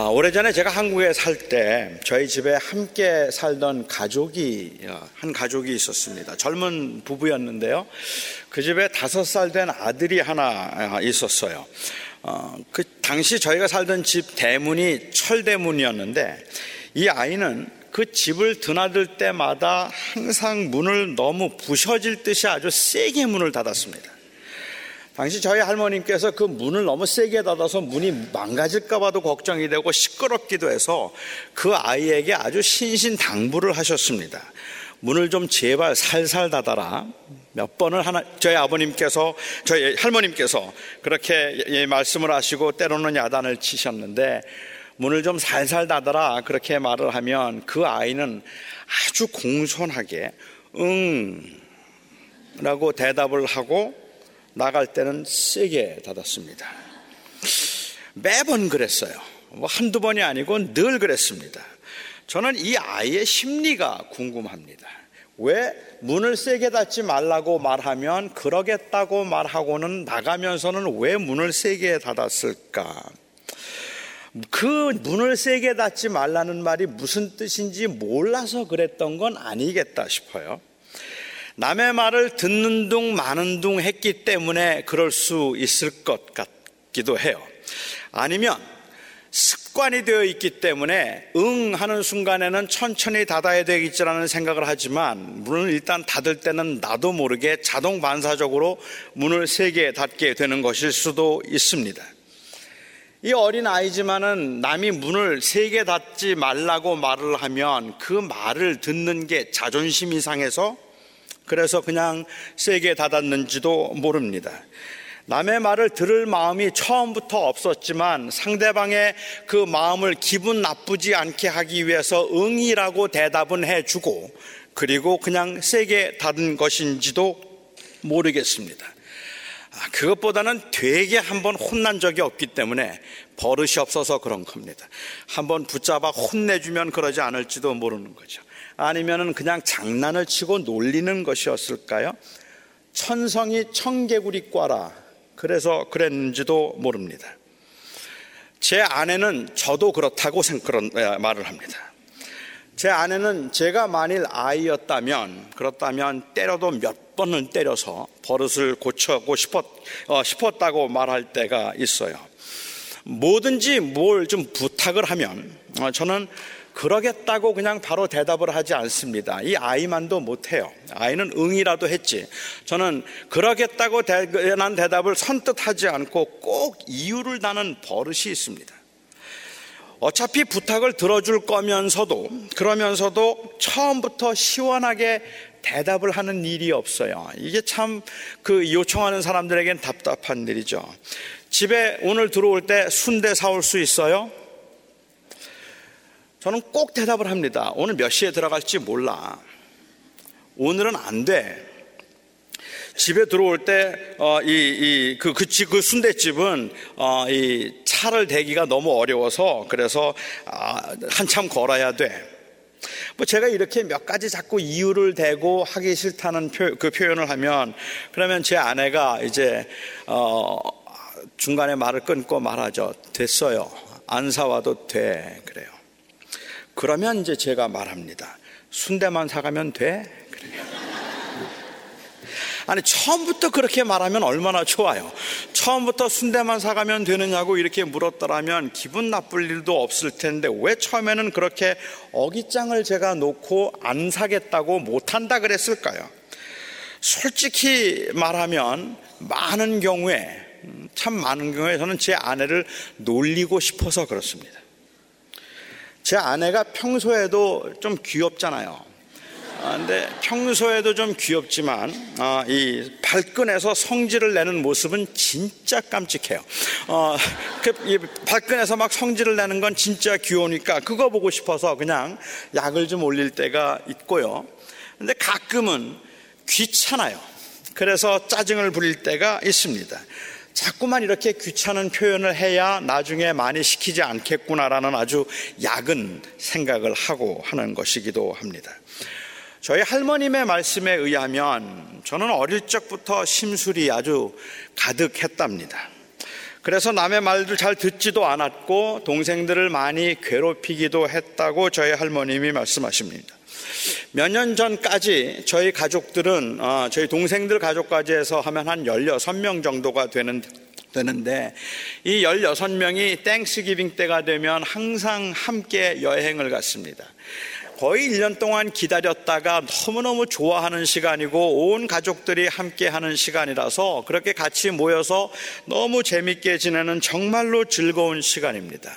아, 오래전에 제가 한국에 살 때 저희 집에 함께 살던 가족이 어, 한 가족이 있었습니다. 젊은 부부였는데요. 그 집에 다섯 살 된 아들이 하나 아, 있었어요. 어, 그 당시 저희가 살던 집 대문이 철대문이었는데 이 아이는 그 집을 드나들 때마다 항상 문을 너무 부셔질 듯이 아주 세게 문을 닫았습니다. 당시 저희 할머님께서 그 문을 너무 세게 닫아서 문이 망가질까봐도 걱정이 되고 시끄럽기도 해서 그 아이에게 아주 신신당부를 하셨습니다. 문을 좀 제발 살살 닫아라. 몇 번을 하나, 저희 아버님께서, 저희 할머님께서 그렇게 말씀을 하시고 때로는 야단을 치셨는데 문을 좀 살살 닫아라. 그렇게 말을 하면 그 아이는 아주 공손하게 응. 라고 대답을 하고 나갈 때는 세게 닫았습니다. 매번 그랬어요. 뭐 한두 번이 아니고 늘 그랬습니다. 저는 이 아이의 심리가 궁금합니다. 왜 문을 세게 닫지 말라고 말하면 그러겠다고 말하고는 나가면서는 왜 문을 세게 닫았을까? 그 문을 세게 닫지 말라는 말이 무슨 뜻인지 몰라서 그랬던 건 아니겠다 싶어요. 남의 말을 듣는 둥 마는 둥 했기 때문에 그럴 수 있을 것 같기도 해요. 아니면 습관이 되어 있기 때문에 응 하는 순간에는 천천히 닫아야 되겠지라는 생각을 하지만 문을 일단 닫을 때는 나도 모르게 자동 반사적으로 문을 세게 닫게 되는 것일 수도 있습니다. 이 어린 아이지만은 남이 문을 세게 닫지 말라고 말을 하면 그 말을 듣는 게 자존심이 상해서 그래서 그냥 세게 닫았는지도 모릅니다. 남의 말을 들을 마음이 처음부터 없었지만 상대방의 그 마음을 기분 나쁘지 않게 하기 위해서 응이라고 대답은 해주고 그리고 그냥 세게 닫은 것인지도 모르겠습니다. 아, 그것보다는 되게 한번 혼난 적이 없기 때문에 버릇이 없어서 그런 겁니다. 한번 붙잡아 혼내주면 그러지 않을지도 모르는 거죠. 아니면은 그냥 장난을 치고 놀리는 것이었을까요? 천성이 청개구리과라 그래서 그랬는지도 모릅니다. 제 아내는 저도 그렇다고 그런 말을 합니다. 제 아내는 제가 만일 아이였다면 그렇다면 때려도 몇 번을 때려서 버릇을 고쳐고 싶었, 어, 싶었다고 말할 때가 있어요. 뭐든지 뭘 좀 부탁을 하면 어, 저는 그러겠다고 그냥 바로 대답을 하지 않습니다. 이 아이만도 못해요. 아이는 응이라도 했지. 저는 그러겠다고 난 대답을 선뜻 하지 않고 꼭 이유를 다는 버릇이 있습니다. 어차피 부탁을 들어줄 거면서도 그러면서도 처음부터 시원하게 대답을 하는 일이 없어요. 이게 참 그 요청하는 사람들에겐 답답한 일이죠. 집에 오늘 들어올 때 순대 사올 수 있어요? 저는 꼭 대답을 합니다. 오늘 몇 시에 들어갈지 몰라. 오늘은 안 돼. 집에 들어올 때, 어, 이, 이, 그, 그, 그 순대집은, 어, 이 차를 대기가 너무 어려워서, 그래서, 아, 한참 걸어야 돼. 뭐 제가 이렇게 몇 가지 자꾸 이유를 대고 하기 싫다는 표, 그 표현을 하면, 그러면 제 아내가 이제, 어, 중간에 말을 끊고 말하죠. 됐어요. 안 사와도 돼. 그래요. 그러면 이제 제가 말합니다. 순대만 사가면 돼? 아니, 처음부터 그렇게 말하면 얼마나 좋아요. 처음부터 순대만 사가면 되느냐고 이렇게 물었더라면 기분 나쁠 일도 없을 텐데 왜 처음에는 그렇게 어깃장을 제가 놓고 안 사겠다고 못한다 그랬을까요? 솔직히 말하면 많은 경우에, 참 많은 경우에 저는 제 아내를 놀리고 싶어서 그렇습니다. 제 아내가 평소에도 좀 귀엽잖아요. 아, 근데 평소에도 좀 귀엽지만 아, 이 발끈해서 성질을 내는 모습은 진짜 깜찍해요. 어, 그, 발끈해서 막 성질을 내는 건 진짜 귀여우니까 그거 보고 싶어서 그냥 약을 좀 올릴 때가 있고요. 근데 가끔은 귀찮아요. 그래서 짜증을 부릴 때가 있습니다. 자꾸만 이렇게 귀찮은 표현을 해야 나중에 많이 시키지 않겠구나라는 아주 약은 생각을 하고 하는 것이기도 합니다. 저희 할머님의 말씀에 의하면 저는 어릴 적부터 심술이 아주 가득했답니다. 그래서 남의 말들 잘 듣지도 않았고 동생들을 많이 괴롭히기도 했다고 저희 할머님이 말씀하십니다. 몇 년 전까지 저희 가족들은 어, 저희 동생들 가족까지 해서 하면 한 16명 정도가 되는 되는데 이 16명이 땡스기빙 때가 되면 항상 함께 여행을 갔습니다. 거의 1년 동안 기다렸다가 너무너무 좋아하는 시간이고 온 가족들이 함께 하는 시간이라서 그렇게 같이 모여서 너무 재밌게 지내는 정말로 즐거운 시간입니다.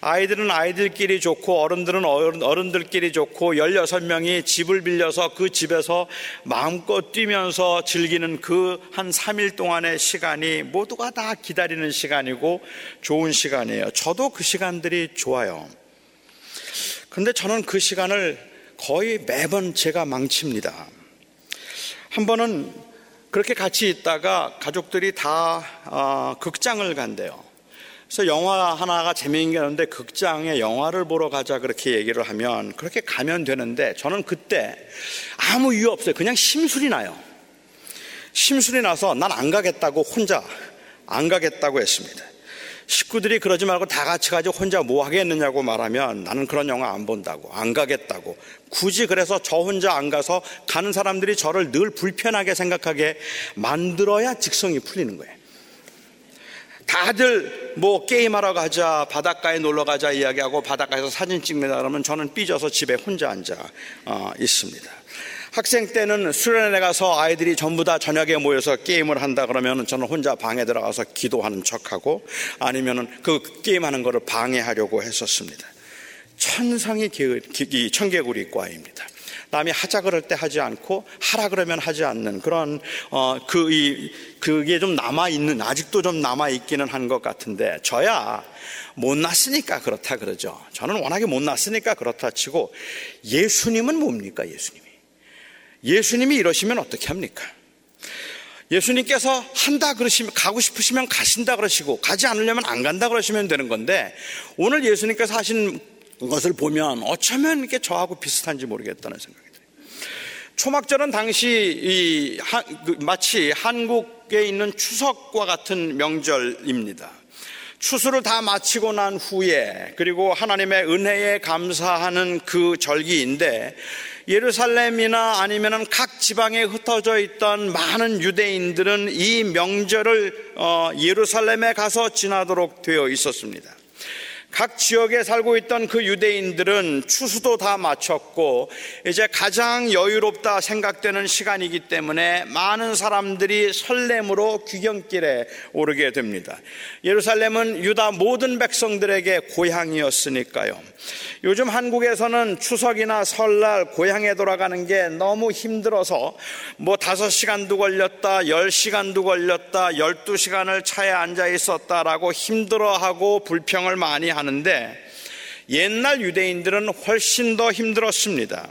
아이들은 아이들끼리 좋고 어른들은 어른들끼리 좋고 16명이 집을 빌려서 그 집에서 마음껏 뛰면서 즐기는 그 한 3일 동안의 시간이 모두가 다 기다리는 시간이고 좋은 시간이에요. 저도 그 시간들이 좋아요. 그런데 저는 그 시간을 거의 매번 제가 망칩니다. 한 번은 그렇게 같이 있다가 가족들이 다 어, 극장을 간대요. 그래서 영화 하나가 재미있는 게 있는데 극장에 영화를 보러 가자 그렇게 얘기를 하면 그렇게 가면 되는데 저는 그때 아무 이유 없어요. 그냥 심술이 나요. 심술이 나서 난 안 가겠다고 혼자 안 가겠다고 했습니다. 식구들이 그러지 말고 다 같이 가지고 혼자 뭐 하겠느냐고 말하면 나는 그런 영화 안 본다고 안 가겠다고 굳이 그래서 저 혼자 안 가서 가는 사람들이 저를 늘 불편하게 생각하게 만들어야 직성이 풀리는 거예요. 다들 뭐 게임하러 가자, 바닷가에 놀러 가자 이야기하고 바닷가에서 사진 찍는다 그러면 저는 삐져서 집에 혼자 앉아 어, 있습니다. 학생 때는 수련회 가서 아이들이 전부 다 저녁에 모여서 게임을 한다 그러면 저는 혼자 방에 들어가서 기도하는 척하고 아니면은 그 게임하는 거를 방해하려고 했었습니다. 천상의 청개구리과입니다. 남이 하자 그럴 때 하지 않고 하라 그러면 하지 않는 그런 어그 이 그게 좀 남아 있는 아직도 좀 남아 있기는 한 것 같은데 저야 못 났으니까 그렇다 그러죠. 저는 워낙에 못 났으니까 그렇다 치고 예수님은 뭡니까 예수님? 예수님이 이러시면 어떻게 합니까? 예수님께서 한다 그러시면 가고 싶으시면 가신다 그러시고 가지 않으려면 안 간다 그러시면 되는 건데 오늘 예수님께서 하신 것을 보면 어쩌면 이게 저하고 비슷한지 모르겠다는 생각이 들어요. 초막절은 당시 이 하, 그 마치 한국에 있는 추석과 같은 명절입니다. 추수를 다 마치고 난 후에 그리고 하나님의 은혜에 감사하는 그 절기인데 예루살렘이나 아니면은 각 지방에 흩어져 있던 많은 유대인들은 이 명절을 어, 예루살렘에 가서 지나도록 되어 있었습니다. 각 지역에 살고 있던 그 유대인들은 추수도 다 마쳤고 이제 가장 여유롭다 생각되는 시간이기 때문에 많은 사람들이 설렘으로 귀경길에 오르게 됩니다. 예루살렘은 유다 모든 백성들에게 고향이었으니까요. 요즘 한국에서는 추석이나 설날 고향에 돌아가는 게 너무 힘들어서 뭐 다섯 시간도 걸렸다, 열 시간도 걸렸다, 열두 시간을 차에 앉아 있었다라고 힘들어하고 불평을 많이 하는 하는데 옛날 유대인들은 훨씬 더 힘들었습니다.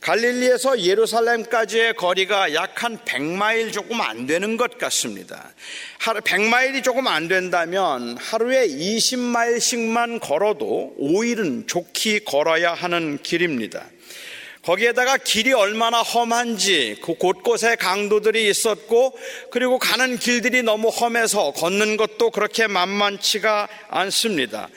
갈릴리에서 예루살렘까지의 거리가 약 한 100마일 조금 안 되는 것 같습니다. 하루 100마일이 조금 안 된다면 하루에 20마일씩만 걸어도 5일은 좋게 걸어야 하는 길입니다. 거기에다가 길이 얼마나 험한지 그 곳곳에 강도들이 있었고 그리고 가는 길들이 너무 험해서 걷는 것도 그렇게 만만치가 않습니다.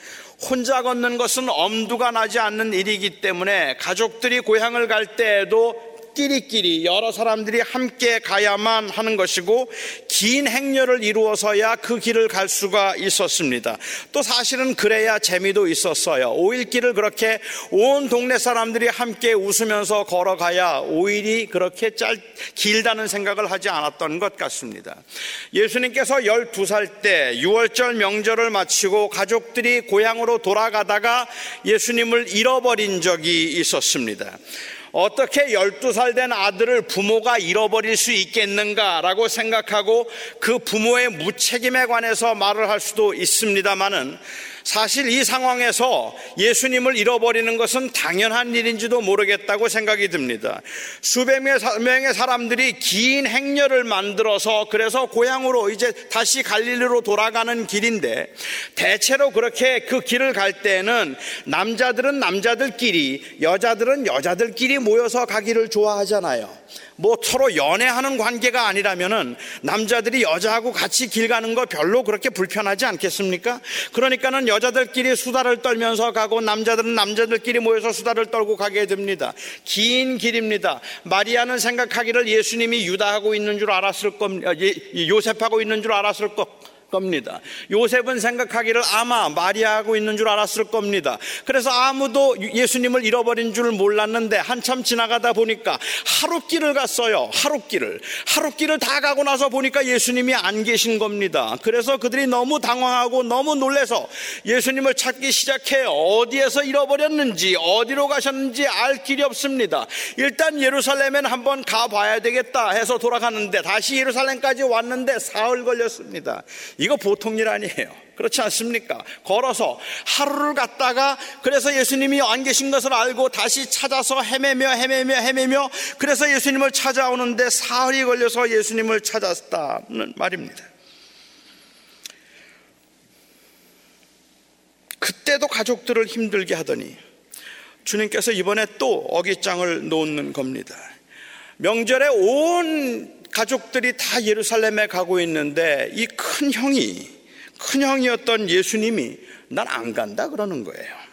혼자 걷는 것은 엄두가 나지 않는 일이기 때문에 가족들이 고향을 갈 때에도 끼리끼리 여러 사람들이 함께 가야만 하는 것이고 긴 행렬을 이루어서야 그 길을 갈 수가 있었습니다. 또 사실은 그래야 재미도 있었어요. 오일길을 그렇게 온 동네 사람들이 함께 웃으면서 걸어가야 오일이 그렇게 짧, 길다는 생각을 하지 않았던 것 같습니다. 예수님께서 12살 때 6월절 명절을 마치고 가족들이 고향으로 돌아가다가 예수님을 잃어버린 적이 있었습니다. 어떻게 12살 된 아들을 부모가 잃어버릴 수 있겠는가라고 생각하고 그 부모의 무책임에 관해서 말을 할 수도 있습니다만은 사실 이 상황에서 예수님을 잃어버리는 것은 당연한 일인지도 모르겠다고 생각이 듭니다. 수백 명의 사람들이 긴 행렬을 만들어서 그래서 고향으로 이제 다시 갈릴리로 돌아가는 길인데 대체로 그렇게 그 길을 갈 때는 남자들은 남자들끼리 여자들은 여자들끼리 모여서 가기를 좋아하잖아요. 뭐 서로 연애하는 관계가 아니라면은 남자들이 여자하고 같이 길 가는 거 별로 그렇게 불편하지 않겠습니까? 그러니까는 여자들끼리 수다를 떨면서 가고 남자들은 남자들끼리 모여서 수다를 떨고 가게 됩니다. 긴 길입니다. 마리아는 생각하기를 예수님이 유다하고 있는 줄 알았을 겁니다. 예, 요셉하고 있는 줄 알았을 것 겁니다. 요셉은 생각하기를 아마 마리아하고 있는 줄 알았을 겁니다. 그래서 아무도 예수님을 잃어버린 줄 몰랐는데 한참 지나가다 보니까 하룻길을 갔어요. 하룻길을. 하룻길을 다 가고 나서 보니까 예수님이 안 계신 겁니다. 그래서 그들이 너무 당황하고 너무 놀래서 예수님을 찾기 시작해요. 어디에서 잃어버렸는지, 어디로 가셨는지 알 길이 없습니다. 일단 예루살렘엔 한번 가봐야 되겠다 해서 돌아가는데 다시 예루살렘까지 왔는데 사흘 걸렸습니다. 이거 보통 일 아니에요. 그렇지 않습니까? 걸어서 하루를 갔다가 그래서 예수님이 안 계신 것을 알고 다시 찾아서 헤매며 헤매며 헤매며 그래서 예수님을 찾아오는데 사흘이 걸려서 예수님을 찾았다는 말입니다. 그때도 가족들을 힘들게 하더니 주님께서 이번에 또 어깃장을 놓는 겁니다. 명절에 온 가족들이 다 예루살렘에 가고 있는데 이 큰 형이 큰 형이었던 예수님이 난 안 간다 그러는 거예요.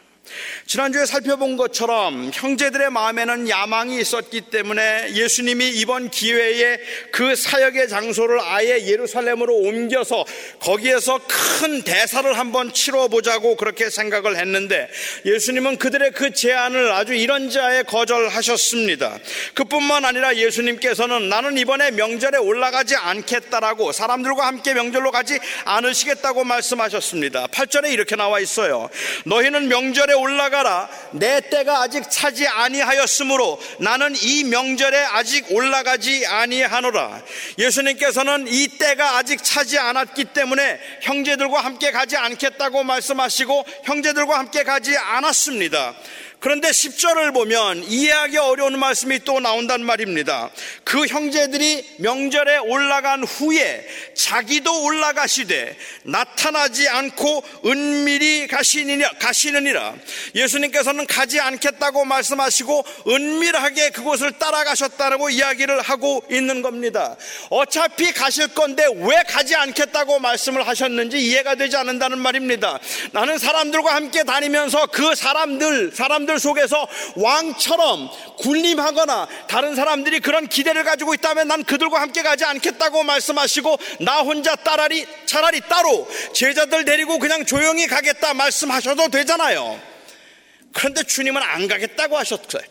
지난주에 살펴본 것처럼 형제들의 마음에는 야망이 있었기 때문에 예수님이 이번 기회에 그 사역의 장소를 아예 예루살렘으로 옮겨서 거기에서 큰 대사를 한번 치러보자고 그렇게 생각을 했는데 예수님은 그들의 그 제안을 아주 이런 자에 거절하셨습니다. 그뿐만 아니라 예수님께서는 나는 이번에 명절에 올라가지 않겠다라고 사람들과 함께 명절로 가지 않으시겠다고 말씀하셨습니다. 8절에 이렇게 나와 있어요. 너희는 명절에 올라가라. 내 때가 아직 차지 아니하였으므로 나는 이 명절에 아직 올라가지 아니하노라. 예수님께서는 이 때가 아직 차지 않았기 때문에 형제들과 함께 가지 않겠다고 말씀하시고 형제들과 함께 가지 않았습니다 그런데 10절을 보면 이해하기 어려운 말씀이 또 나온단 말입니다. 그 형제들이 명절에 올라간 후에 자기도 올라가시되 나타나지 않고 은밀히 가시느니라, 가시느니라. 예수님께서는 가지 않겠다고 말씀하시고 은밀하게 그곳을 따라가셨다고 이야기를 하고 있는 겁니다. 어차피 가실 건데 왜 가지 않겠다고 말씀을 하셨는지 이해가 되지 않는다는 말입니다. 나는 사람들과 함께 다니면서 그 사람들, 사람들 사람들 속에서 왕처럼 군림하거나 다른 사람들이 그런 기대를 가지고 있다면 난 그들과 함께 가지 않겠다고 말씀하시고 나 혼자 따라리 차라리 따로 제자들 데리고 그냥 조용히 가겠다 말씀하셔도 되잖아요. 그런데 주님은 안 가겠다고 하셨어요.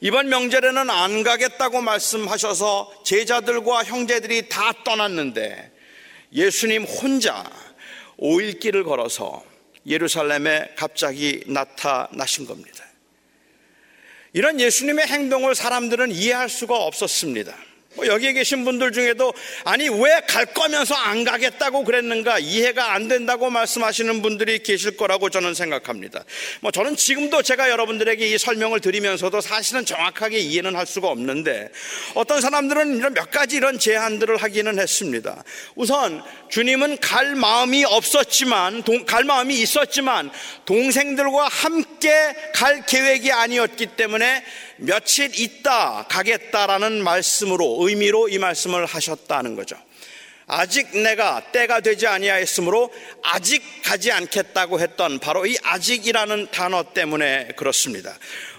이번 명절에는 안 가겠다고 말씀하셔서 제자들과 형제들이 다 떠났는데 예수님 혼자 오일길을 걸어서 예루살렘에 갑자기 나타나신 겁니다. 이런 예수님의 행동을 사람들은 이해할 수가 없었습니다. 뭐 여기에 계신 분들 중에도 아니 왜 갈 거면서 안 가겠다고 그랬는가 이해가 안 된다고 말씀하시는 분들이 계실 거라고 저는 생각합니다. 뭐 저는 지금도 제가 여러분들에게 이 설명을 드리면서도 사실은 정확하게 이해는 할 수가 없는데 어떤 사람들은 이런 몇 가지 이런 제안들을 하기는 했습니다. 우선 주님은 갈 마음이 없었지만 동, 갈 마음이 있었지만 동생들과 함께 갈 계획이 아니었기 때문에 며칠 있다 가겠다라는 말씀으로 의미로 이 말씀을 하셨다는 거죠. 아직 내가 때가 되지 아니하였으므로 아직 가지 않겠다고 했던 바로 이 아직이라는 단어 때문에 그렇습니다.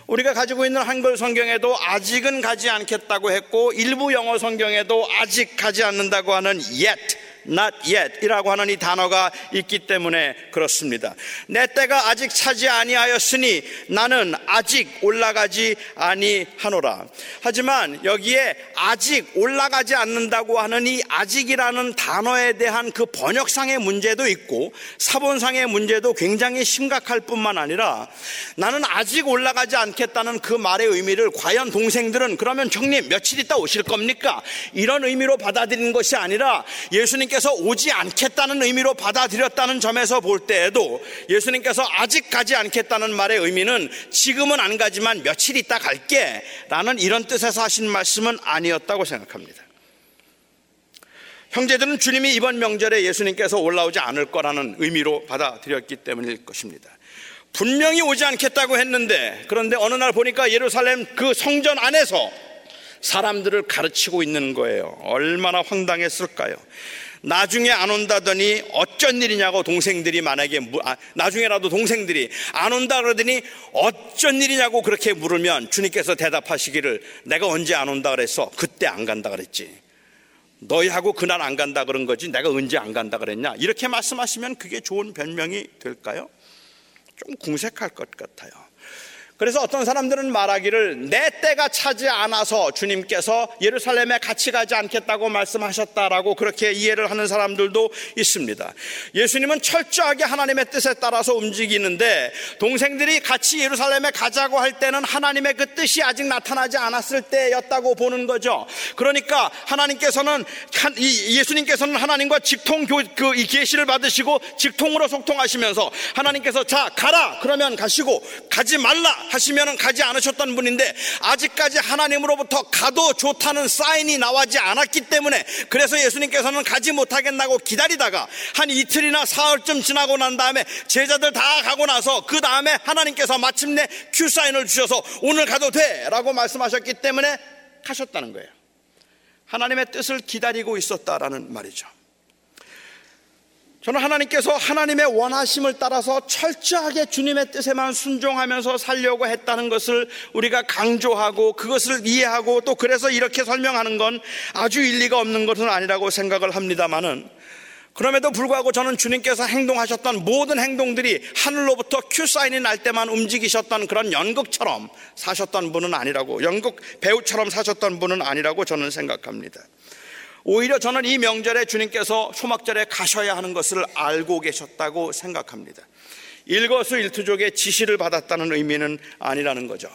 우리가 가지고 있는 한글 성경에도 아직은 가지 않겠다고 했고 일부 영어 성경에도 아직 가지 않는다고 하는 yet not yet 이라고 하는 이 단어가 있기 때문에 그렇습니다. 내 때가 아직 차지 아니하였으니 나는 아직 올라가지 아니하노라. 하지만 여기에 아직 올라가지 않는다고 하는 이 아직이라는 단어에 대한 그 번역상의 문제도 있고 사본상의 문제도 굉장히 심각할 뿐만 아니라 나는 아직 올라가지 않겠다는 그 말의 의미를 과연 동생들은 그러면 형님 며칠 있다 오실 겁니까? 이런 의미로 받아들인 것이 아니라 예수님께 예수님께서 오지 않겠다는 의미로 받아들였다는 점에서 볼 때에도 예수님께서 아직 가지 않겠다는 말의 의미는 지금은 안 가지만 며칠 있다 갈게 라는 이런 뜻에서 하신 말씀은 아니었다고 생각합니다. 형제들은 주님이 이번 명절에 예수님께서 올라오지 않을 거라는 의미로 받아들였기 때문일 것입니다. 분명히 오지 않겠다고 했는데 그런데 어느 날 보니까 예루살렘 그 성전 안에서 사람들을 가르치고 있는 거예요. 얼마나 황당했을까요? 나중에 안 온다더니 어쩐 일이냐고 동생들이 만약에 아, 나중에라도 동생들이 안 온다 그러더니 어쩐 일이냐고 그렇게 물으면 주님께서 대답하시기를 내가 언제 안 온다 그랬어 그때 안 간다 그랬지 너희하고 그날 안 간다 그런 거지 내가 언제 안 간다 그랬냐 이렇게 말씀하시면 그게 좋은 변명이 될까요? 좀 궁색할 것 같아요. 그래서 어떤 사람들은 말하기를 내 때가 차지 않아서 주님께서 예루살렘에 같이 가지 않겠다고 말씀하셨다라고 그렇게 이해를 하는 사람들도 있습니다. 예수님은 철저하게 하나님의 뜻에 따라서 움직이는데 동생들이 같이 예루살렘에 가자고 할 때는 하나님의 그 뜻이 아직 나타나지 않았을 때였다고 보는 거죠. 그러니까 하나님께서는 예수님께서는 하나님과 직통 그 계시를 받으시고 직통으로 소통하시면서 하나님께서 자 가라 그러면 가시고 가지 말라 하시면 가지 않으셨던 분인데 아직까지 하나님으로부터 가도 좋다는 사인이 나오지 않았기 때문에 그래서 예수님께서는 가지 못하겠다고 기다리다가 한 이틀이나 사흘쯤 지나고 난 다음에 제자들 다 가고 나서 그 다음에 하나님께서 마침내 큐 사인을 주셔서 오늘 가도 돼라고 말씀하셨기 때문에 가셨다는 거예요. 하나님의 뜻을 기다리고 있었다라는 말이죠. 저는 하나님께서 하나님의 원하심을 따라서 철저하게 주님의 뜻에만 순종하면서 살려고 했다는 것을 우리가 강조하고 그것을 이해하고 또 그래서 이렇게 설명하는 건 아주 일리가 없는 것은 아니라고 생각을 합니다만은 그럼에도 불구하고 저는 주님께서 행동하셨던 모든 행동들이 하늘로부터 큐사인이 날 때만 움직이셨던 그런 연극처럼 사셨던 분은 아니라고 연극 배우처럼 사셨던 분은 아니라고 저는 생각합니다. 오히려 저는 이 명절에 주님께서 초막절에 가셔야 하는 것을 알고 계셨다고 생각합니다. 일거수일투족의 지시를 받았다는 의미는 아니라는 거죠.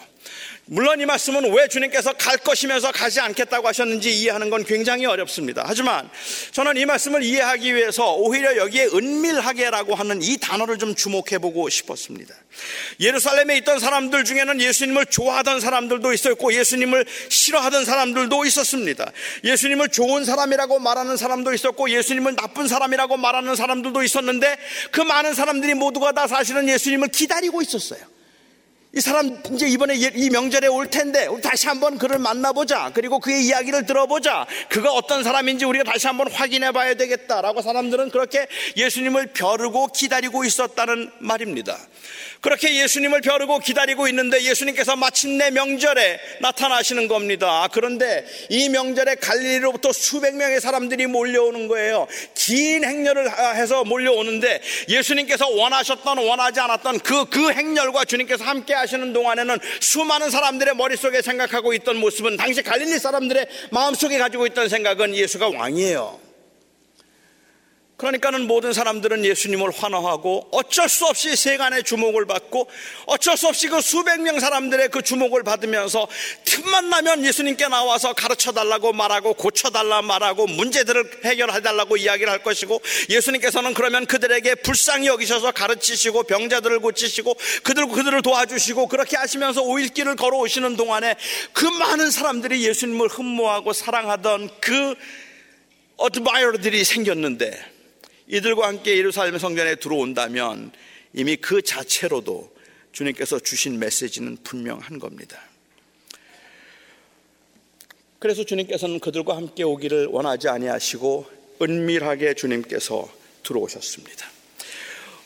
물론 이 말씀은 왜 주님께서 갈 것이면서 가지 않겠다고 하셨는지 이해하는 건 굉장히 어렵습니다. 하지만 저는 이 말씀을 이해하기 위해서 오히려 여기에 은밀하게라고 하는 이 단어를 좀 주목해 보고 싶었습니다. 예루살렘에 있던 사람들 중에는 예수님을 좋아하던 사람들도 있었고 예수님을 싫어하던 사람들도 있었습니다. 예수님을 좋은 사람이라고 말하는 사람도 있었고 예수님을 나쁜 사람이라고 말하는 사람들도 있었는데 그 많은 사람들이 모두가 다 사실은 예수님을 기다리고 있었어요. 이 사람 이제 이번에 이 명절에 올 텐데 다시 한번 그를 만나보자. 그리고 그의 이야기를 들어보자. 그가 어떤 사람인지 우리가 다시 한번 확인해 봐야 되겠다라고 사람들은 그렇게 예수님을 벼르고 기다리고 있었다는 말입니다. 그렇게 예수님을 벼르고 기다리고 있는데 예수님께서 마침내 명절에 나타나시는 겁니다. 그런데 이 명절에 갈릴리로부터 수백 명의 사람들이 몰려오는 거예요. 긴 행렬을 해서 몰려오는데 예수님께서 원하셨던 원하지 않았던 그, 그 행렬과 주님께서 함께 하시는 동안에는 수많은 사람들의 머릿속에 생각하고 있던 모습은 당시 갈릴리 사람들의 마음속에 가지고 있던 생각은 예수가 왕이에요. 그러니까는 모든 사람들은 예수님을 환호하고 어쩔 수 없이 세간의 주목을 받고 어쩔 수 없이 그 수백 명 사람들의 그 주목을 받으면서 틈만 나면 예수님께 나와서 가르쳐 달라고 말하고 고쳐 달라 말하고 문제들을 해결해 달라고 이야기를 할 것이고 예수님께서는 그러면 그들에게 불쌍히 여기셔서 가르치시고 병자들을 고치시고 그들 그들을 도와주시고 그렇게 하시면서 오일길을 걸어오시는 동안에 그 많은 사람들이 예수님을 흠모하고 사랑하던 그 어드바이어들이 생겼는데 이들과 함께 예루살렘 성전에 들어온다면 이미 그 자체로도 주님께서 주신 메시지는 분명한 겁니다. 그래서 주님께서는 그들과 함께 오기를 원하지 아니하시고 은밀하게 주님께서 들어오셨습니다.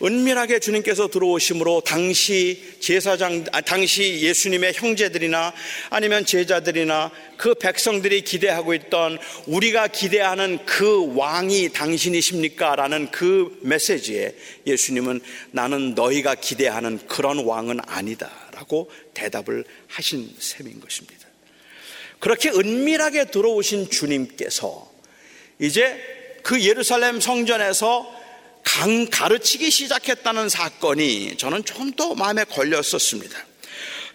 은밀하게 주님께서 들어오심으로 당시 제사장, 아, 당시 예수님의 형제들이나 아니면 제자들이나 그 백성들이 기대하고 있던 우리가 기대하는 그 왕이 당신이십니까? 라는 그 메시지에 예수님은 나는 너희가 기대하는 그런 왕은 아니다. 라고 대답을 하신 셈인 것입니다. 그렇게 은밀하게 들어오신 주님께서 이제 그 예루살렘 성전에서 강, 가르치기 시작했다는 사건이 저는 좀 더 마음에 걸렸었습니다.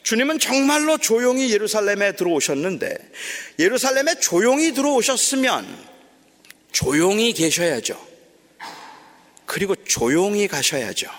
주님은 정말로 조용히 예루살렘에 들어오셨는데 예루살렘에 조용히 들어오셨으면 조용히 계셔야죠. 그리고 조용히 가셔야죠.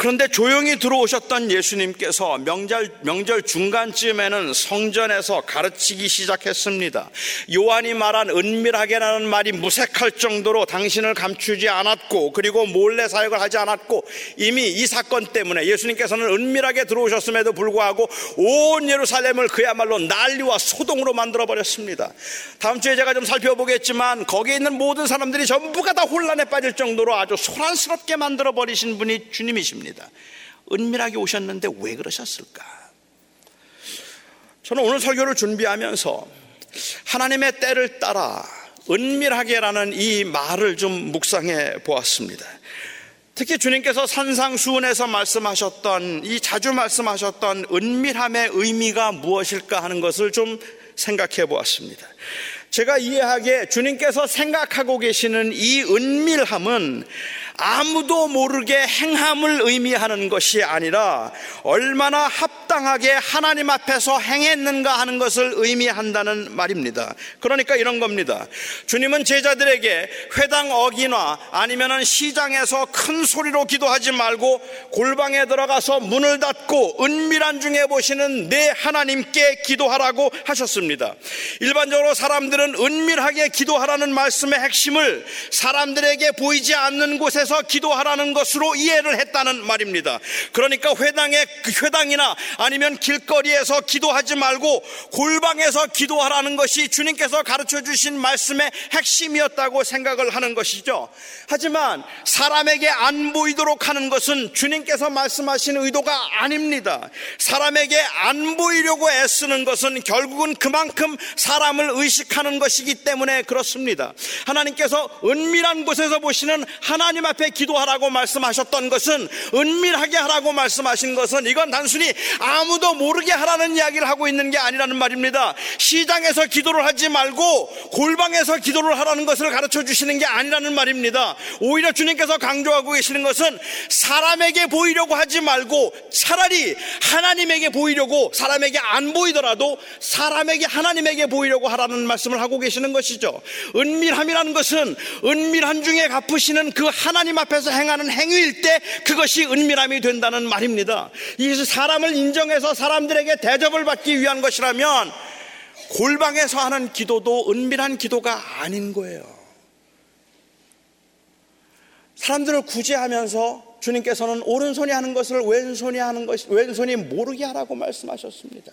그런데 조용히 들어오셨던 예수님께서 명절, 명절 중간쯤에는 성전에서 가르치기 시작했습니다. 요한이 말한 은밀하게라는 말이 무색할 정도로 당신을 감추지 않았고 그리고 몰래 사역을 하지 않았고 이미 이 사건 때문에 예수님께서는 은밀하게 들어오셨음에도 불구하고 온 예루살렘을 그야말로 난리와 소동으로 만들어 버렸습니다. 다음 주에 제가 좀 살펴보겠지만 거기에 있는 모든 사람들이 전부가 다 혼란에 빠질 정도로 아주 소란스럽게 만들어 버리신 분이 주님이십니다. 있습니다. 은밀하게 오셨는데 왜 그러셨을까? 저는 오늘 설교를 준비하면서 하나님의 때를 따라 은밀하게라는 이 말을 좀 묵상해 보았습니다. 특히 주님께서 산상수훈에서 말씀하셨던 이 자주 말씀하셨던 은밀함의 의미가 무엇일까 하는 것을 좀 생각해 보았습니다. 제가 이해하기에 주님께서 생각하고 계시는 이 은밀함은 아무도 모르게 행함을 의미하는 것이 아니라 얼마나 합당하게 하나님 앞에서 행했는가 하는 것을 의미한다는 말입니다. 그러니까 이런 겁니다. 주님은 제자들에게 회당 어기나 아니면은 시장에서 큰 소리로 기도하지 말고 골방에 들어가서 문을 닫고 은밀한 중에 보시는 내 하나님께 기도하라고 하셨습니다. 일반적으로 사람들은 은밀하게 기도하라는 말씀의 핵심을 사람들에게 보이지 않는 곳에서 앞에서 기도하라는 것으로 이해를 했다는 말입니다. 그러니까 회당에 회당이나 아니면 길거리에서 기도하지 말고 골방에서 기도하라는 것이 주님께서 가르쳐 주신 말씀의 핵심이었다고 생각을 하는 것이죠. 하지만 사람에게 안 보이도록 하는 것은 주님께서 말씀하신 의도가 아닙니다. 사람에게 안 보이려고 애쓰는 것은 결국은 그만큼 사람을 의식하는 것이기 때문에 그렇습니다. 하나님께서 은밀한 곳에서 보시는 하나님 앞에 앞에 기도하라고 말씀하셨던 것은 은밀하게 하라고 말씀하신 것은 이건 단순히 아무도 모르게 하라는 이야기를 하고 있는 게 아니라는 말입니다. 시장에서 기도를 하지 말고 골방에서 기도를 하라는 것을 가르쳐 주시는 게 아니라는 말입니다. 오히려 주님께서 강조하고 계시는 것은 사람에게 보이려고 하지 말고 차라리 하나님에게 보이려고 사람에게 안 보이더라도 사람에게 하나님에게 보이려고 하라는 말씀을 하고 계시는 것이죠. 은밀함이라는 것은 은밀한 중에 갚으시는 그 하나님 하나님 앞에서 행하는 행위일 때 그것이 은밀함이 된다는 말입니다. 이것이 사람을 인정해서 사람들에게 대접을 받기 위한 것이라면 골방에서 하는 기도도 은밀한 기도가 아닌 거예요. 사람들을 구제하면서 주님께서는 오른손이 하는 것을 왼손이 하는 것, 왼손이 모르게 하라고 말씀하셨습니다.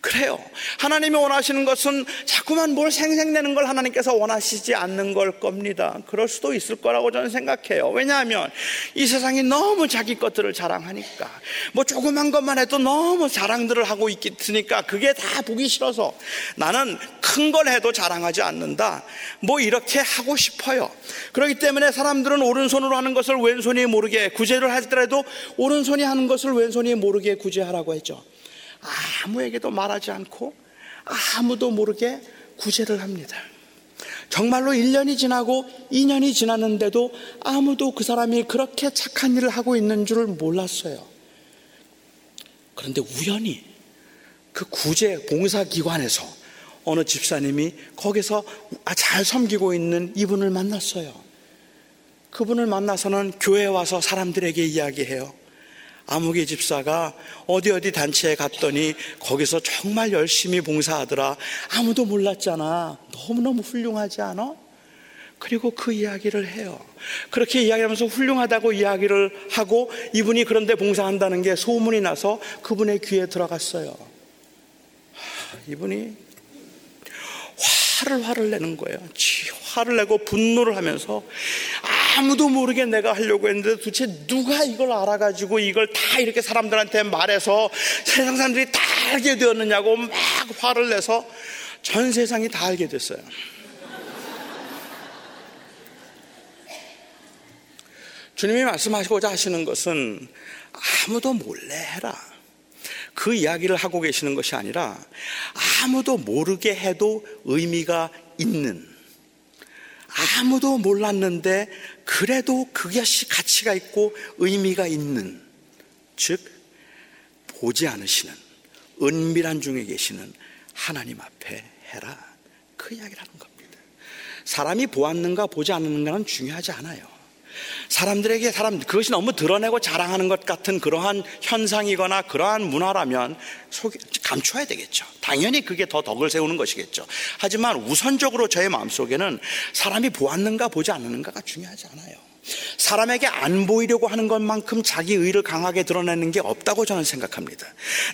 그래요. 하나님이 원하시는 것은 자꾸만 뭘 생생내는 걸 하나님께서 원하시지 않는 걸 겁니다. 그럴 수도 있을 거라고 저는 생각해요. 왜냐하면 이 세상이 너무 자기 것들을 자랑하니까 뭐 조그만 것만 해도 너무 자랑들을 하고 있으니까 그게 다 보기 싫어서 나는 큰 걸 해도 자랑하지 않는다. 뭐 이렇게 하고 싶어요. 그렇기 때문에 사람들은 오른손으로 하는 것을 왼손이 모르게 구제를 하더라도 오른손이 하는 것을 왼손이 모르게 구제하라고 했죠. 아무에게도 말하지 않고 아무도 모르게 구제를 합니다. 정말로 1년이 지나고 2년이 지났는데도 아무도 그 사람이 그렇게 착한 일을 하고 있는 줄을 몰랐어요. 그런데 우연히 그 구제 봉사기관에서 어느 집사님이 거기서 잘 섬기고 있는 이분을 만났어요. 그분을 만나서는 교회에 와서 사람들에게 이야기해요. 아무개 집사가 어디 어디 단체에 갔더니 거기서 정말 열심히 봉사하더라. 아무도 몰랐잖아. 너무너무 훌륭하지 않아? 그리고 그 이야기를 해요. 그렇게 이야기하면서 훌륭하다고 이야기를 하고 이분이 그런데 봉사한다는 게 소문이 나서 그분의 귀에 들어갔어요. 이분이 화를 화를 내는 거예요. 화를 내고 분노를 하면서 아무도 모르게 내가 하려고 했는데 도대체 누가 이걸 알아가지고 이걸 다 이렇게 사람들한테 말해서 세상 사람들이 다 알게 되었느냐고 막 화를 내서 전 세상이 다 알게 됐어요. 주님이 말씀하시고자 하시는 것은 아무도 몰래 해라. 그 이야기를 하고 계시는 것이 아니라 아무도 모르게 해도 의미가 있는 아무도 몰랐는데 그래도 그것이 가치가 있고 의미가 있는 즉 보지 않으시는 은밀한 중에 계시는 하나님 앞에 해라 그 이야기를 하는 겁니다. 사람이 보았는가 보지 않는가는 중요하지 않아요. 사람들에게 사람 그것이 너무 드러내고 자랑하는 것 같은 그러한 현상이거나 그러한 문화라면 속 감춰야 되겠죠. 당연히 그게 더 덕을 세우는 것이겠죠. 하지만 우선적으로 저의 마음속에는 사람이 보았는가 보지 않는가가 중요하지 않아요. 사람에게 안 보이려고 하는 것만큼 자기 의를 강하게 드러내는 게 없다고 저는 생각합니다.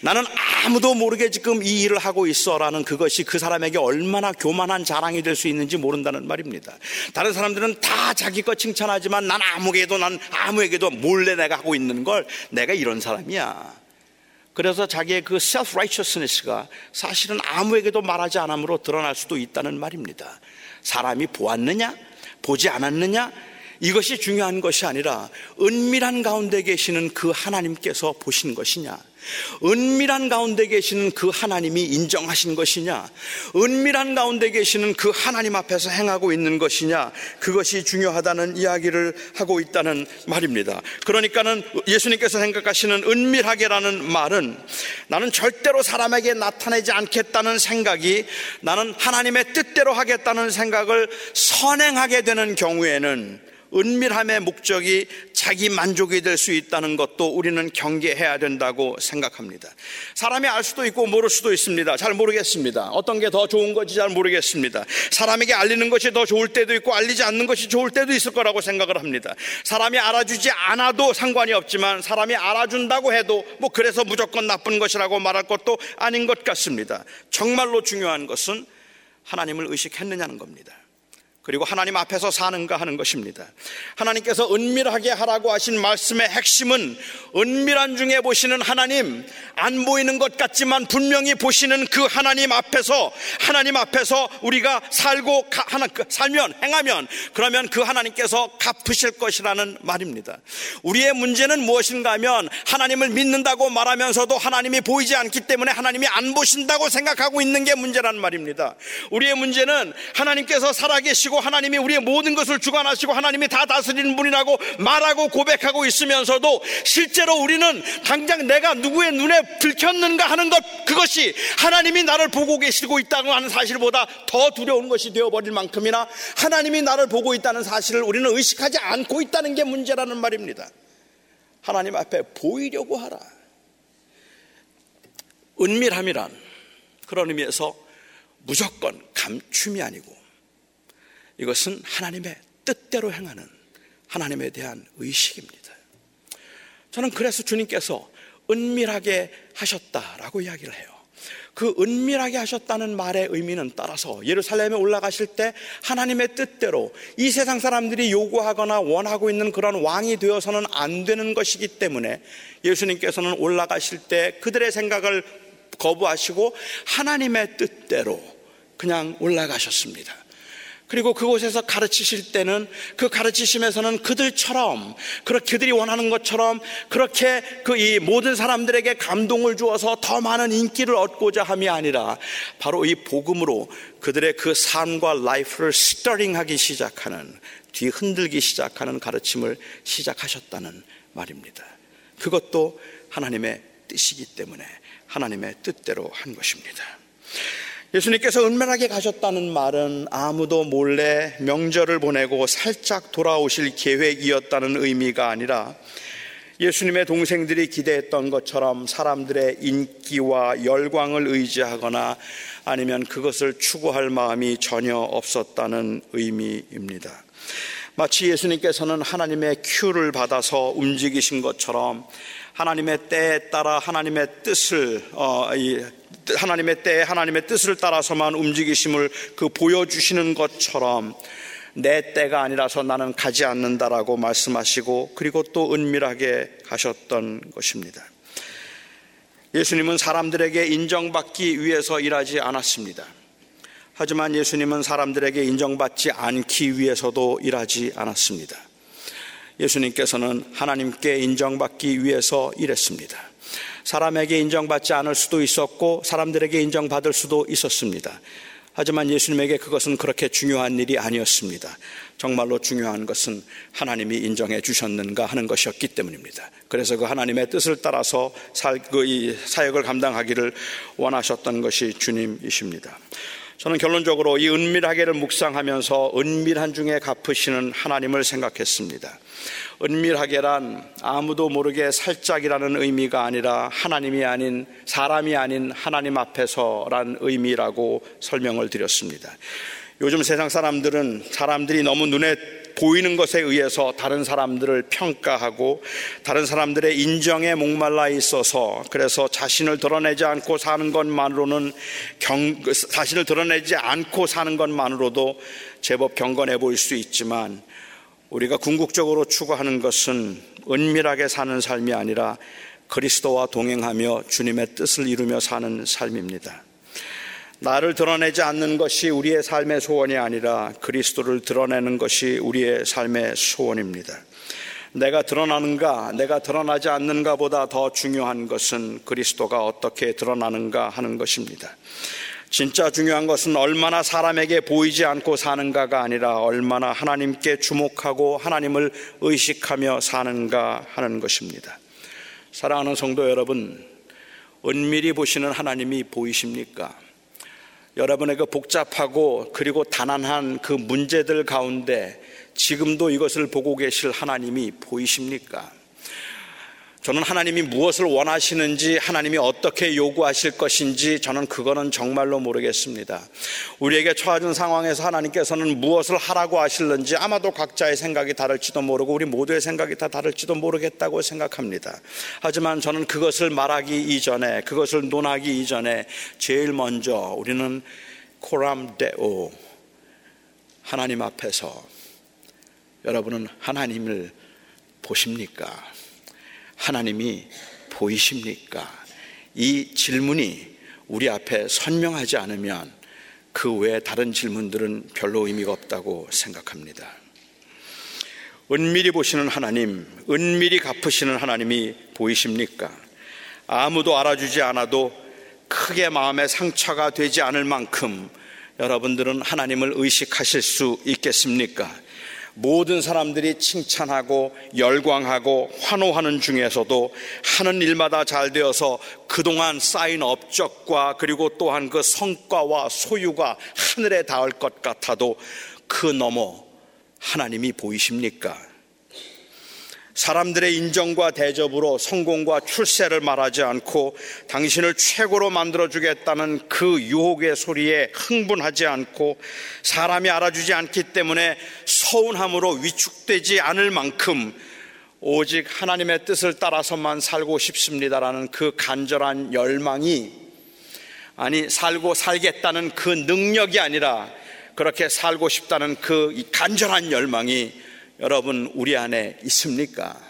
나는 아무도 모르게 지금 이 일을 하고 있어라는 그것이 그 사람에게 얼마나 교만한 자랑이 될 수 있는지 모른다는 말입니다. 다른 사람들은 다 자기 것 칭찬하지만 난 아무에게도 난 아무에게도 몰래 내가 하고 있는 걸 내가 이런 사람이야. 그래서 자기의 그 self-righteousness가 사실은 아무에게도 말하지 않으므로 드러날 수도 있다는 말입니다. 사람이 보았느냐? 보지 않았느냐? 이것이 중요한 것이 아니라 은밀한 가운데 계시는 그 하나님께서 보신 것이냐? 은밀한 가운데 계시는 그 하나님이 인정하신 것이냐? 은밀한 가운데 계시는 그 하나님 앞에서 행하고 있는 것이냐? 그것이 중요하다는 이야기를 하고 있다는 말입니다. 그러니까는 예수님께서 생각하시는 은밀하게라는 말은 나는 절대로 사람에게 나타내지 않겠다는 생각이 나는 하나님의 뜻대로 하겠다는 생각을 선행하게 되는 경우에는 은밀함의 목적이 자기 만족이 될 수 있다는 것도 우리는 경계해야 된다고 생각합니다. 사람이 알 수도 있고 모를 수도 있습니다. 잘 모르겠습니다. 어떤 게 더 좋은 건지 잘 모르겠습니다. 사람에게 알리는 것이 더 좋을 때도 있고 알리지 않는 것이 좋을 때도 있을 거라고 생각을 합니다. 사람이 알아주지 않아도 상관이 없지만 사람이 알아준다고 해도 뭐 그래서 무조건 나쁜 것이라고 말할 것도 아닌 것 같습니다. 정말로 중요한 것은 하나님을 의식했느냐는 겁니다. 그리고 하나님 앞에서 사는가 하는 것입니다. 하나님께서 은밀하게 하라고 하신 말씀의 핵심은 은밀한 중에 보시는 하나님, 안 보이는 것 같지만 분명히 보시는 그 하나님 앞에서 하나님 앞에서 우리가 살고 그 살면 행하면 그러면 그 하나님께서 갚으실 것이라는 말입니다. 우리의 문제는 무엇인가 하면 하나님을 믿는다고 말하면서도 하나님이 보이지 않기 때문에 하나님이 안 보신다고 생각하고 있는 게 문제란 말입니다. 우리의 문제는 하나님께서 살아계시고 하나님이 우리의 모든 것을 주관하시고 하나님이 다 다스리는 분이라고 말하고 고백하고 있으면서도 실제로 우리는 당장 내가 누구의 눈에 들켰는가 하는 것 그것이 하나님이 나를 보고 계시고 있다고 하는 사실보다 더 두려운 것이 되어버릴 만큼이나 하나님이 나를 보고 있다는 사실을 우리는 의식하지 않고 있다는 게 문제라는 말입니다. 하나님 앞에 보이려고 하라. 은밀함이란 그런 의미에서 무조건 감춤이 아니고 이것은 하나님의 뜻대로 행하는 하나님에 대한 의식입니다. 저는 그래서 주님께서 은밀하게 하셨다라고 이야기를 해요. 그 은밀하게 하셨다는 말의 의미는 따라서 예루살렘에 올라가실 때 하나님의 뜻대로 이 세상 사람들이 요구하거나 원하고 있는 그런 왕이 되어서는 안 되는 것이기 때문에 예수님께서는 올라가실 때 그들의 생각을 거부하시고 하나님의 뜻대로 그냥 올라가셨습니다. 그리고 그곳에서 가르치실 때는 그 가르치심에서는 그들처럼 그렇게 그들이 원하는 것처럼 그렇게 그 이 모든 사람들에게 감동을 주어서 더 많은 인기를 얻고자 함이 아니라 바로 이 복음으로 그들의 그 삶과 라이프를 스터링하기 시작하는 뒤 흔들기 시작하는 가르침을 시작하셨다는 말입니다. 그것도 하나님의 뜻이기 때문에 하나님의 뜻대로 한 것입니다. 예수님께서 은밀하게 가셨다는 말은 아무도 몰래 명절을 보내고 살짝 돌아오실 계획이었다는 의미가 아니라 예수님의 동생들이 기대했던 것처럼 사람들의 인기와 열광을 의지하거나 아니면 그것을 추구할 마음이 전혀 없었다는 의미입니다. 마치 예수님께서는 하나님의 큐를 받아서 움직이신 것처럼 하나님의 때에 따라 하나님의 뜻을 어, 하나님의 때에 하나님의 뜻을 따라서만 움직이심을 그 보여주시는 것처럼 내 때가 아니라서 나는 가지 않는다라고 말씀하시고 그리고 또 은밀하게 가셨던 것입니다. 예수님은 사람들에게 인정받기 위해서 일하지 않았습니다. 하지만 예수님은 사람들에게 인정받지 않기 위해서도 일하지 않았습니다. 예수님께서는 하나님께 인정받기 위해서 일했습니다. 사람에게 인정받지 않을 수도 있었고 사람들에게 인정받을 수도 있었습니다. 하지만 예수님에게 그것은 그렇게 중요한 일이 아니었습니다. 정말로 중요한 것은 하나님이 인정해 주셨는가 하는 것이었기 때문입니다. 그래서 그 하나님의 뜻을 따라서 그 사역을 감당하기를 원하셨던 것이 주님이십니다. 저는 결론적으로 이 은밀하게를 묵상하면서 은밀한 중에 갚으시는 하나님을 생각했습니다. 은밀하게란 아무도 모르게 살짝이라는 의미가 아니라 하나님이 아닌 사람이 아닌 하나님 앞에서란 의미라고 설명을 드렸습니다. 요즘 세상 사람들은 사람들이 너무 눈에 보이는 것에 의해서 다른 사람들을 평가하고 다른 사람들의 인정에 목말라 있어서 그래서 자신을 드러내지 않고 사는 것만으로는 경, 자신을 드러내지 않고 사는 것만으로도 제법 경건해 보일 수 있지만 우리가 궁극적으로 추구하는 것은 은밀하게 사는 삶이 아니라 그리스도와 동행하며 주님의 뜻을 이루며 사는 삶입니다. 나를 드러내지 않는 것이 우리의 삶의 소원이 아니라 그리스도를 드러내는 것이 우리의 삶의 소원입니다. 내가 드러나는가, 내가 드러나지 않는가 보다 더 중요한 것은 그리스도가 어떻게 드러나는가 하는 것입니다. 진짜 중요한 것은 얼마나 사람에게 보이지 않고 사는가가 아니라 얼마나 하나님께 주목하고 하나님을 의식하며 사는가 하는 것입니다. 사랑하는 성도 여러분, 은밀히 보시는 하나님이 보이십니까? 여러분의 그 복잡하고 그리고 단안한 그 문제들 가운데 지금도 이것을 보고 계실 하나님이 보이십니까? 저는 하나님이 무엇을 원하시는지 하나님이 어떻게 요구하실 것인지 저는 그거는 정말로 모르겠습니다. 우리에게 처해진 상황에서 하나님께서는 무엇을 하라고 하실는지 아마도 각자의 생각이 다를지도 모르고 우리 모두의 생각이 다 다를지도 모르겠다고 생각합니다. 하지만 저는 그것을 말하기 이전에 그것을 논하기 이전에 제일 먼저 우리는 코람 데오 하나님 앞에서 여러분은 하나님을 보십니까? 하나님이 보이십니까? 이 질문이 우리 앞에 선명하지 않으면 그 외에 다른 질문들은 별로 의미가 없다고 생각합니다. 은밀히 보시는 하나님, 은밀히 갚으시는 하나님이 보이십니까? 아무도 알아주지 않아도 크게 마음에 상처가 되지 않을 만큼 여러분들은 하나님을 의식하실 수 있겠습니까? 모든 사람들이 칭찬하고 열광하고 환호하는 중에서도 하는 일마다 잘 되어서 그동안 쌓인 업적과 그리고 또한 그 성과와 소유가 하늘에 닿을 것 같아도 그 너머 하나님이 보이십니까? 사람들의 인정과 대접으로 성공과 출세를 말하지 않고 당신을 최고로 만들어주겠다는 그 유혹의 소리에 흥분하지 않고 사람이 알아주지 않기 때문에 서운함으로 위축되지 않을 만큼 오직 하나님의 뜻을 따라서만 살고 싶습니다라는 그 간절한 열망이 아니 살고 살겠다는 그 능력이 아니라 그렇게 살고 싶다는 그 간절한 열망이 여러분 우리 안에 있습니까?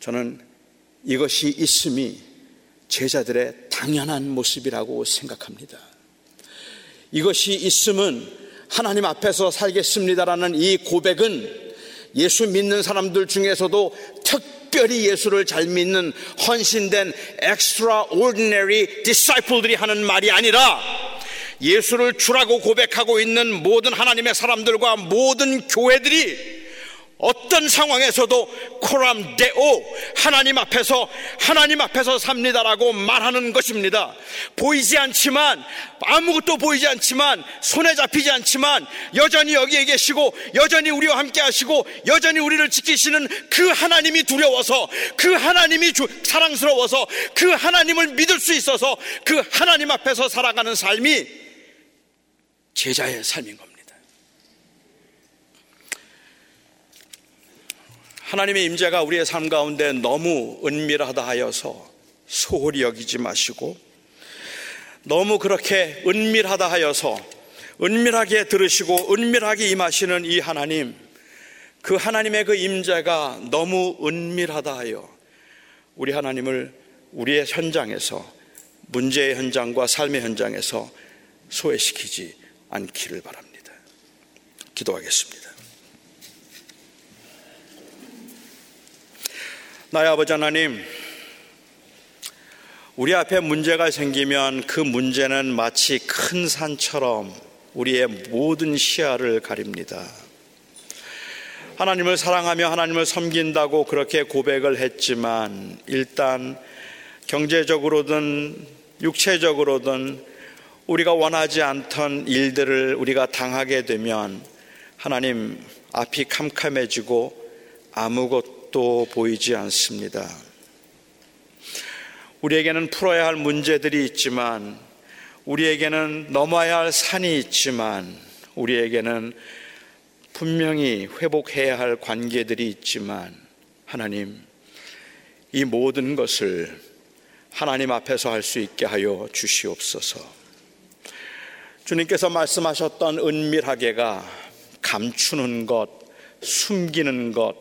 저는 이것이 있음이 제자들의 당연한 모습이라고 생각합니다. 이것이 있음은 하나님 앞에서 살겠습니다라는 이 고백은 예수 믿는 사람들 중에서도 특별히 예수를 잘 믿는 헌신된 extraordinary disciple들이 하는 말이 아니라 예수를 주라고 고백하고 있는 모든 하나님의 사람들과 모든 교회들이 어떤 상황에서도 코람 데오 하나님 앞에서 하나님 앞에서 삽니다라고 말하는 것입니다. 보이지 않지만 아무것도 보이지 않지만 손에 잡히지 않지만 여전히 여기에 계시고 여전히 우리와 함께 하시고 여전히 우리를 지키시는 그 하나님이 두려워서 그 하나님이 주, 사랑스러워서 그 하나님을 믿을 수 있어서 그 하나님 앞에서 살아가는 삶이 제자의 삶인 겁니다. 하나님의 임재가 우리의 삶 가운데 너무 은밀하다 하여서 소홀히 여기지 마시고 너무 그렇게 은밀하다 하여서 은밀하게 들으시고 은밀하게 임하시는 이 하나님 그 하나님의 그 임재가 너무 은밀하다 하여 우리 하나님을 우리의 현장에서 문제의 현장과 삶의 현장에서 소외시키지 않기를 바랍니다. 기도하겠습니다. 나의 아버지 하나님, 우리 앞에 문제가 생기면 그 문제는 마치 큰 산처럼 우리의 모든 시야를 가립니다. 하나님을 사랑하며 하나님을 섬긴다고 그렇게 고백을 했지만 일단 경제적으로든 육체적으로든 우리가 원하지 않던 일들을 우리가 당하게 되면 하나님 앞이 캄캄해지고 아무것도 보이지 않습니다. 우리에게는 풀어야 할 문제들이 있지만 우리에게는 넘어야 할 산이 있지만 우리에게는 분명히 회복해야 할 관계들이 있지만 하나님 이 모든 것을 하나님 앞에서 할 수 있게 하여 주시옵소서. 주님께서 말씀하셨던 은밀하게가 감추는 것, 숨기는 것,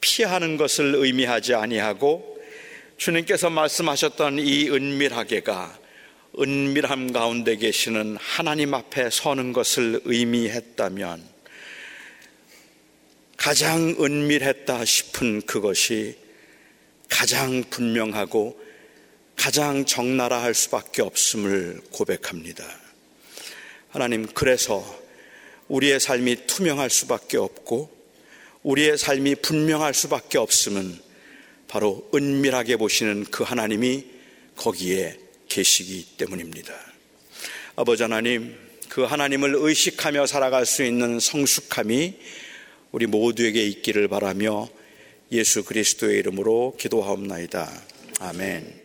피하는 것을 의미하지 아니하고 주님께서 말씀하셨던 이 은밀하게가 은밀함 가운데 계시는 하나님 앞에 서는 것을 의미했다면 가장 은밀했다 싶은 그것이 가장 분명하고 가장 적나라할 수밖에 없음을 고백합니다. 하나님, 그래서 우리의 삶이 투명할 수밖에 없고 우리의 삶이 분명할 수밖에 없음은 바로 은밀하게 보시는 그 하나님이 거기에 계시기 때문입니다. 아버지 하나님, 그 하나님을 의식하며 살아갈 수 있는 성숙함이 우리 모두에게 있기를 바라며 예수 그리스도의 이름으로 기도하옵나이다. 아멘.